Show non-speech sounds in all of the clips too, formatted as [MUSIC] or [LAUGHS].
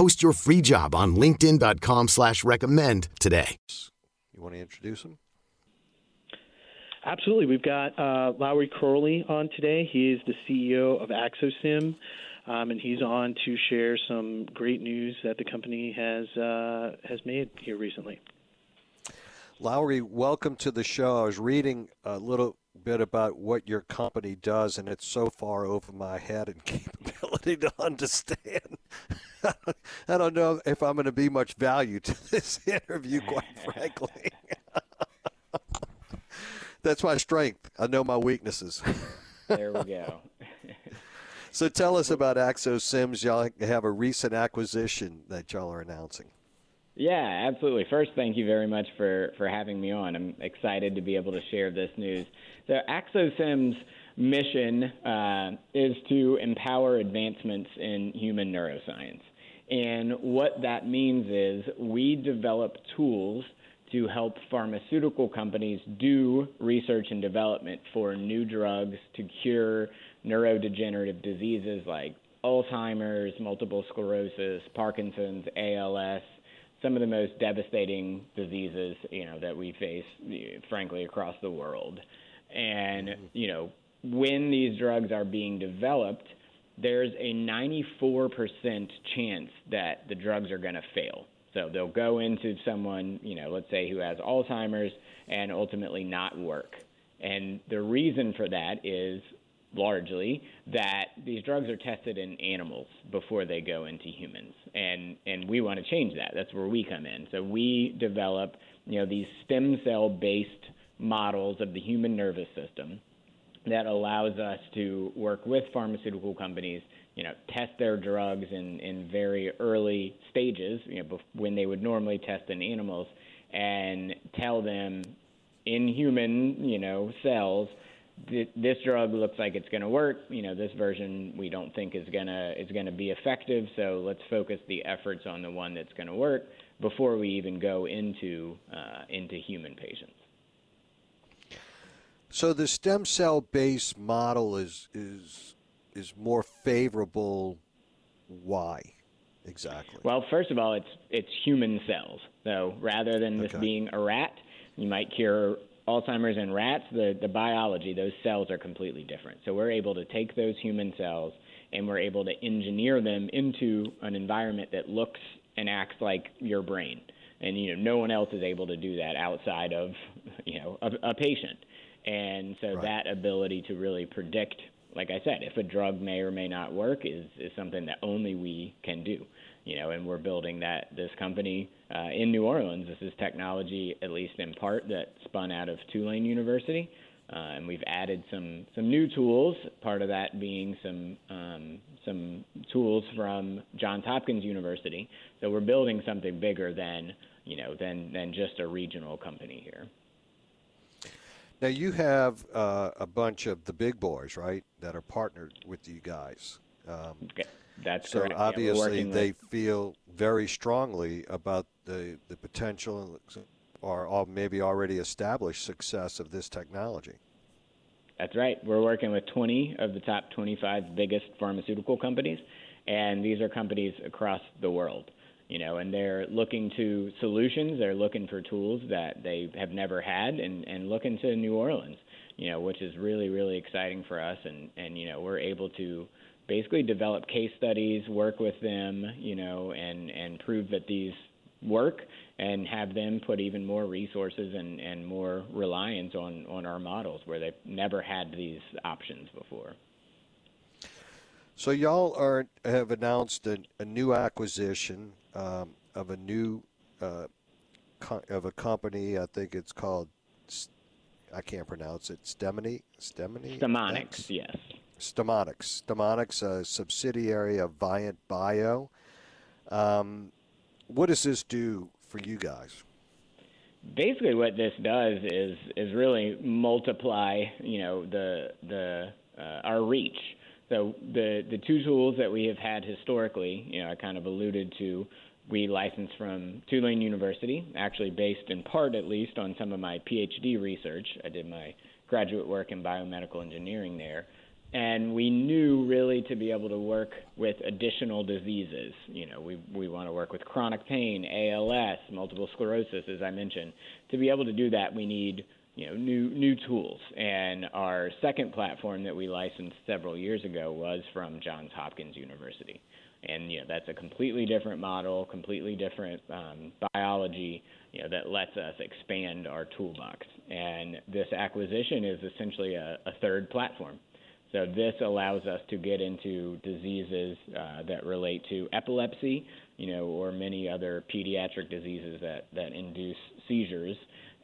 Post your free job on linkedin.com slash recommend today. You want to introduce him? Absolutely. We've got uh, Lowry Curley on today. He is the CEO of AxoSim, um, and he's on to share some great news that the company has uh, has made here recently. Lowry, welcome to the show. I was reading a little bit about what your company does, and it's so far over my head and [LAUGHS] capability to understand. I don't know if I'm going to be much value to [LAUGHS] this interview, quite frankly. [LAUGHS] That's my strength. I know my weaknesses. There we go. [LAUGHS] so tell us about AxoSim's. Y'all have a recent acquisition that y'all are announcing. Yeah, absolutely. First, thank you very much for, for having me on. I'm excited to be able to share this news. So, AxoSim's mission uh, is to empower advancements in human neuroscience. And what that means is we develop tools to help pharmaceutical companies do research and development for new drugs to cure neurodegenerative diseases like Alzheimer's, multiple sclerosis, Parkinson's, ALS, some of the most devastating diseases, you know, that we face, frankly, across the world. And, you know, when these drugs are being developed, there's a 94% chance that the drugs are going to fail. So they'll go into someone, you know, let's say who has Alzheimer's and ultimately not work. And the reason for that is largely that these drugs are tested in animals before they go into humans and and we want to change that that's where we come in so we develop you know these stem cell based models of the human nervous system that allows us to work with pharmaceutical companies you know test their drugs in in very early stages you know when they would normally test in animals and tell them in human you know cells this drug looks like it's going to work. You know, this version we don't think is going to is going to be effective. So let's focus the efforts on the one that's going to work before we even go into uh, into human patients. So the stem cell based model is is is more favorable. Why exactly? Well, first of all, it's it's human cells. So rather than this okay. being a rat, you might cure Alzheimer's in rats, the, the biology, those cells are completely different. So we're able to take those human cells and we're able to engineer them into an environment that looks and acts like your brain. And you know, no one else is able to do that outside of you know a, a patient. And so right. that ability to really predict, like I said, if a drug may or may not work is is something that only we can do you know, and we're building that this company uh, in New Orleans. This is technology, at least in part, that spun out of Tulane University, uh, and we've added some some new tools. Part of that being some um, some tools from Johns Hopkins University. So we're building something bigger than you know than than just a regional company here. Now you have uh, a bunch of the big boys, right, that are partnered with you guys. Um, okay. That's so correct. obviously yeah, they with... feel very strongly about the the potential or maybe already established success of this technology. That's right. We're working with 20 of the top 25 biggest pharmaceutical companies, and these are companies across the world. You know, and they're looking to solutions. They're looking for tools that they have never had, and and looking to New Orleans. You know, which is really really exciting for us, and and you know we're able to basically develop case studies, work with them, you know, and and prove that these work and have them put even more resources and, and more reliance on, on our models where they've never had these options before. So y'all are have announced a, a new acquisition um, of a new uh, co- of a company. I think it's called I can't pronounce it. Stemony, Stemony, StemoniX, yes. StemoniX, StemoniX, a subsidiary of Vyant Bio. Um, what does this do for you guys? Basically, what this does is is really multiply, you know, the the uh, our reach so the the two tools that we have had historically, you know, I kind of alluded to, we licensed from Tulane University, actually based in part at least on some of my PhD research. I did my graduate work in biomedical engineering there. And we knew really to be able to work with additional diseases. You know, we we want to work with chronic pain, ALS, multiple sclerosis, as I mentioned. To be able to do that, we need you know new new tools. And our second platform that we licensed several years ago was from Johns Hopkins University. And you know that's a completely different model, completely different um, biology. You know that lets us expand our toolbox. And this acquisition is essentially a, a third platform. So this allows us to get into diseases uh, that relate to epilepsy, you know, or many other pediatric diseases that that induce seizures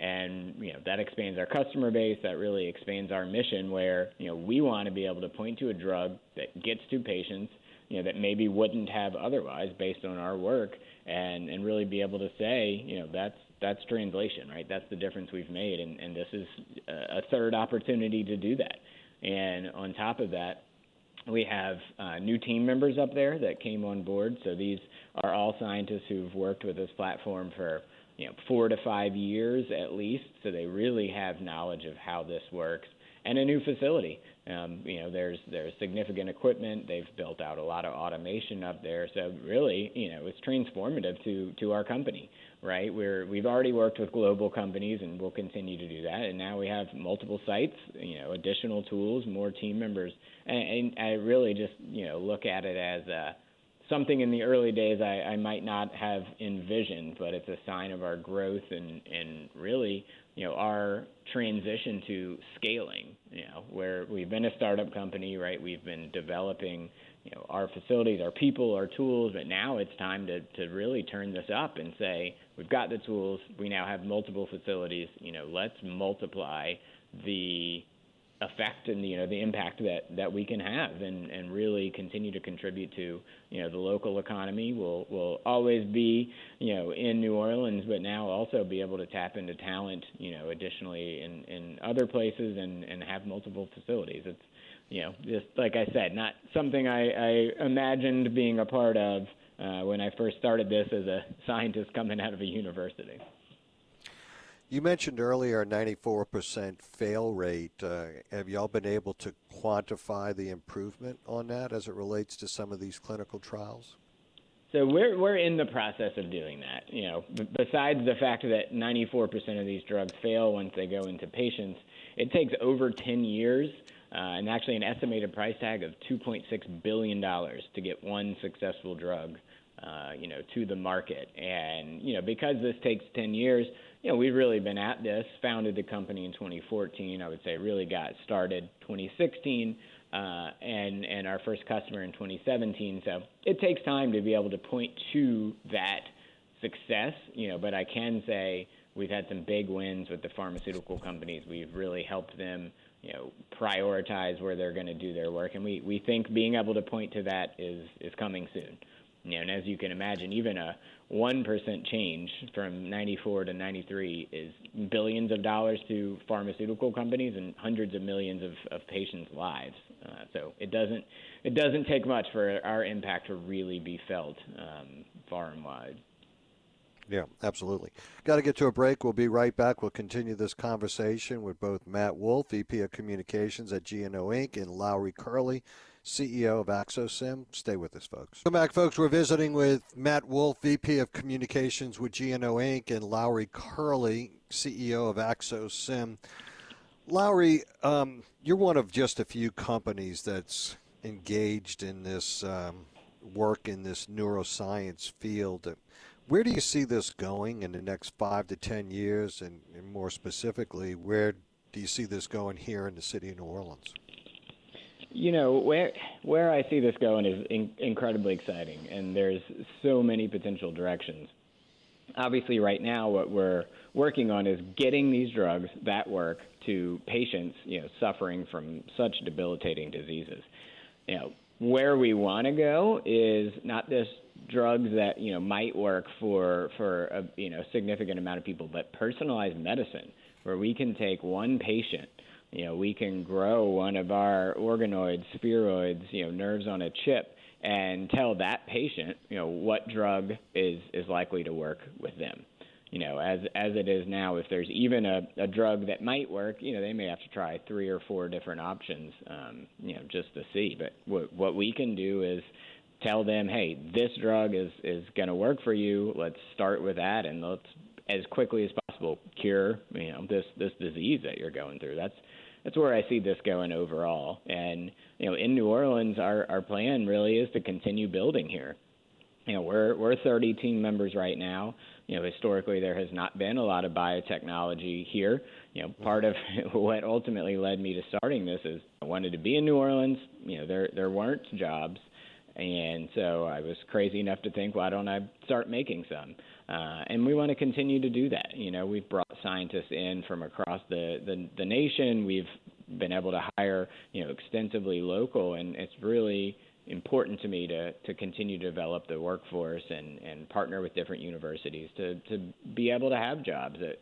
and you know that expands our customer base. That really expands our mission where you know we want to be able to point to a drug that gets to patients you know that maybe wouldn't have otherwise based on our work and and really be able to say you know that's that's translation right? That's the difference we've made. And and this is a third opportunity to do that. And on top of that we have uh, new team members up there that came on board. So these are all scientists who've worked with this platform for you know four to five years at least, so they really have knowledge of how this works. And a new facility. Um, you know, there's there's significant equipment. They've built out a lot of automation up there. So really, you know, it's transformative to to our company, right? We're we've already worked with global companies, and we'll continue to do that. And now we have multiple sites, you know, additional tools, more team members, and, and I really just you know look at it as a something in the early days I, I might not have envisioned, but it's a sign of our growth and, and really, you know, our transition to scaling, you know, where we've been a startup company, right? We've been developing, you know, our facilities, our people, our tools, but now it's time to, to really turn this up and say, we've got the tools, we now have multiple facilities, you know, let's multiply the effect and you know the impact that that we can have and and really continue to contribute to you know the local economy will will always be you know in New Orleans but now also be able to tap into talent you know additionally in in other places and and have multiple facilities it's you know just like I said not something I I imagined being a part of uh, when I first started this as a [LAUGHS] scientist coming out of a university. You mentioned earlier a 94% fail rate. Uh, have y'all been able to quantify the improvement on that as it relates to some of these clinical trials? So we're we're in the process of doing that. You know, b- besides the fact that 94% of these drugs fail once they go into patients, it takes over 10 years uh, and actually an estimated price tag of 2.6 billion dollars to get one successful drug, uh, you know, to the market. And you know, because this takes 10 years, you know, we've really been at this. Founded the company in 2014. I would say really got started 2016, uh, and and our first customer in 2017. So it takes time to be able to point to that success. You know, but I can say we've had some big wins with the pharmaceutical companies. We've really helped them. You know, prioritize where they're going to do their work, and we, we think being able to point to that is is coming soon. You know, and as you can imagine, even a 1% change from 94 to 93 is billions of dollars to pharmaceutical companies and hundreds of millions of, of patients' lives. Uh, so it doesn't it doesn't take much for our impact to really be felt um, far and wide. Yeah, absolutely. Got to get to a break. We'll be right back. We'll continue this conversation with both Matt Wolf, VP of Communications at GNO Inc., and Lowry Curley, CEO of AxoSim. Stay with us, folks. Come back, folks. We're visiting with Matt Wolf, VP of Communications with GNO Inc., and Lowry Curley, CEO of AxoSim. Lowry, um, you're one of just a few companies that's engaged in this um, work in this neuroscience field. Where do you see this going in the next five to ten years, and, and more specifically, where do you see this going here in the city of New Orleans? You know where where I see this going is in, incredibly exciting, and there's so many potential directions. Obviously, right now, what we're working on is getting these drugs that work to patients, you know, suffering from such debilitating diseases. You know, where we want to go is not just drugs that you know might work for for a you know significant amount of people, but personalized medicine, where we can take one patient, you know, we can grow one of our organoids, spheroids, you know, nerves on a chip, and tell that patient, you know, what drug is is likely to work with them you know, as as it is now, if there's even a, a drug that might work, you know, they may have to try three or four different options, um, you know, just to see. But what what we can do is tell them, hey, this drug is is going to work for you. Let's start with that, and let's as quickly as possible cure, you know, this this disease that you're going through. That's that's where I see this going overall. And you know, in New Orleans, our our plan really is to continue building here. You know, we're we're 30 team members right now you know, historically there has not been a lot of biotechnology here. You know, part of [LAUGHS] what ultimately led me to starting this is I wanted to be in New Orleans. You know, there there weren't jobs, and so I was crazy enough to think, why don't I start making some? Uh, and we want to continue to do that. You know, we've brought scientists in from across the, the the nation. We've been able to hire, you know, extensively local, and it's really important to me to, to continue to develop the workforce and, and partner with different universities to, to be able to have jobs that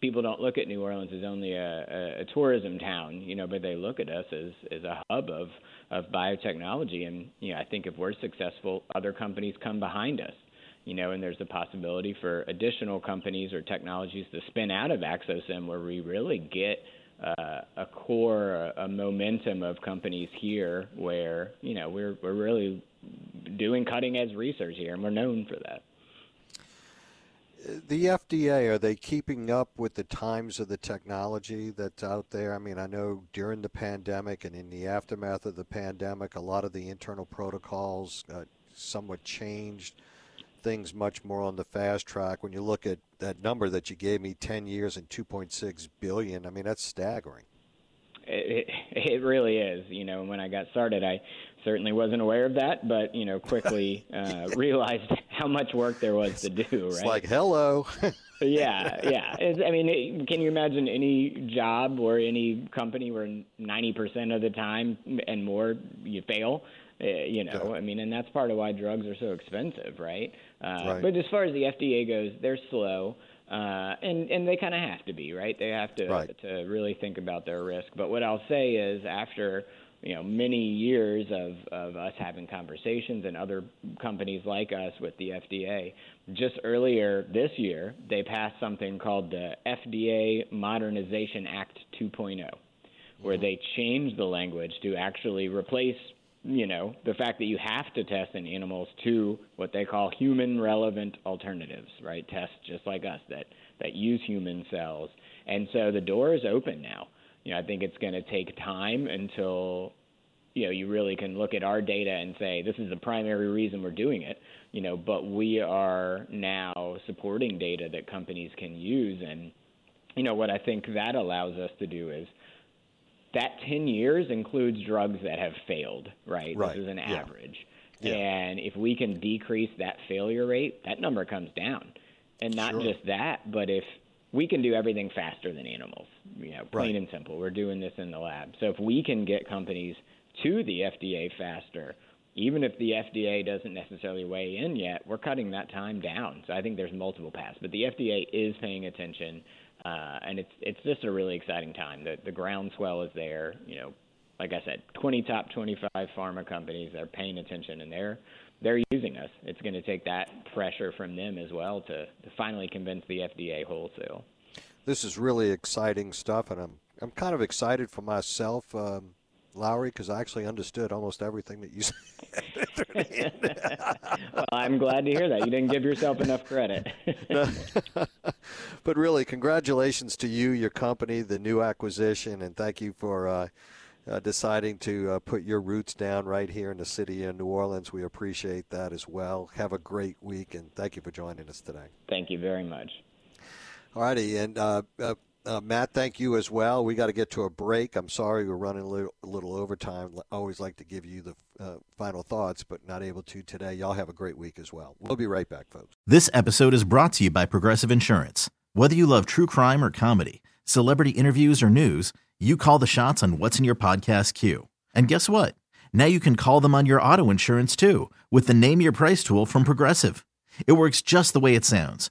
people don't look at New Orleans as only a, a, a tourism town, you know, but they look at us as, as a hub of, of biotechnology. And, you know, I think if we're successful, other companies come behind us. You know, and there's the possibility for additional companies or technologies to spin out of AxoSim where we really get – uh, a core, a, a momentum of companies here where you know we're we're really doing cutting edge research here, and we're known for that. The FDA are they keeping up with the times of the technology that's out there? I mean, I know during the pandemic and in the aftermath of the pandemic, a lot of the internal protocols uh, somewhat changed things much more on the fast track. When you look at that number that you gave me, 10 years and 2.6 billion, I mean that's staggering. It, it really is. You know, when I got started, I certainly wasn't aware of that, but you know, quickly [LAUGHS] uh, realized how much work there was to do. Right? It's like hello. [LAUGHS] yeah, yeah. It's, I mean, it, can you imagine any job or any company where ninety percent of the time and more you fail? Uh, you know, I mean, and that's part of why drugs are so expensive, right? Uh, right. But as far as the FDA goes, they're slow. Uh, and and they kind of have to be right. They have to right. to really think about their risk. But what I'll say is, after you know many years of of us having conversations and other companies like us with the FDA, just earlier this year they passed something called the FDA Modernization Act 2.0, where mm-hmm. they changed the language to actually replace you know, the fact that you have to test in animals to what they call human relevant alternatives, right? Tests just like us that, that use human cells. And so the door is open now. You know, I think it's going to take time until, you know, you really can look at our data and say, this is the primary reason we're doing it, you know, but we are now supporting data that companies can use. And, you know, what I think that allows us to do is, that 10 years includes drugs that have failed, right? right. This is an yeah. average. Yeah. And if we can decrease that failure rate, that number comes down. And not sure. just that, but if we can do everything faster than animals, you know, plain right. and simple. We're doing this in the lab. So if we can get companies to the FDA faster, even if the FDA doesn't necessarily weigh in yet, we're cutting that time down. So I think there's multiple paths. But the FDA is paying attention. Uh, and it's it's just a really exciting time. The the groundswell is there. You know, like I said, 20 top 25 pharma companies are paying attention and they're they're using us. It's going to take that pressure from them as well to, to finally convince the FDA wholesale. This is really exciting stuff, and I'm I'm kind of excited for myself. Um, Lowry, because I actually understood almost everything that you [LAUGHS] said. [LAUGHS] well, I'm glad to hear that. You didn't give yourself enough credit. [LAUGHS] but really, congratulations to you, your company, the new acquisition, and thank you for uh, uh, deciding to uh, put your roots down right here in the city of New Orleans. We appreciate that as well. Have a great week, and thank you for joining us today. Thank you very much. All righty, and uh, uh, Matt, thank you as well. We got to get to a break. I'm sorry we're running a little, a little overtime. Always like to give you the uh, final thoughts, but not able to today. Y'all have a great week as well. We'll be right back, folks. This episode is brought to you by Progressive Insurance. Whether you love true crime or comedy, celebrity interviews or news, you call the shots on what's in your podcast queue. And guess what? Now you can call them on your auto insurance too with the Name Your Price tool from Progressive. It works just the way it sounds.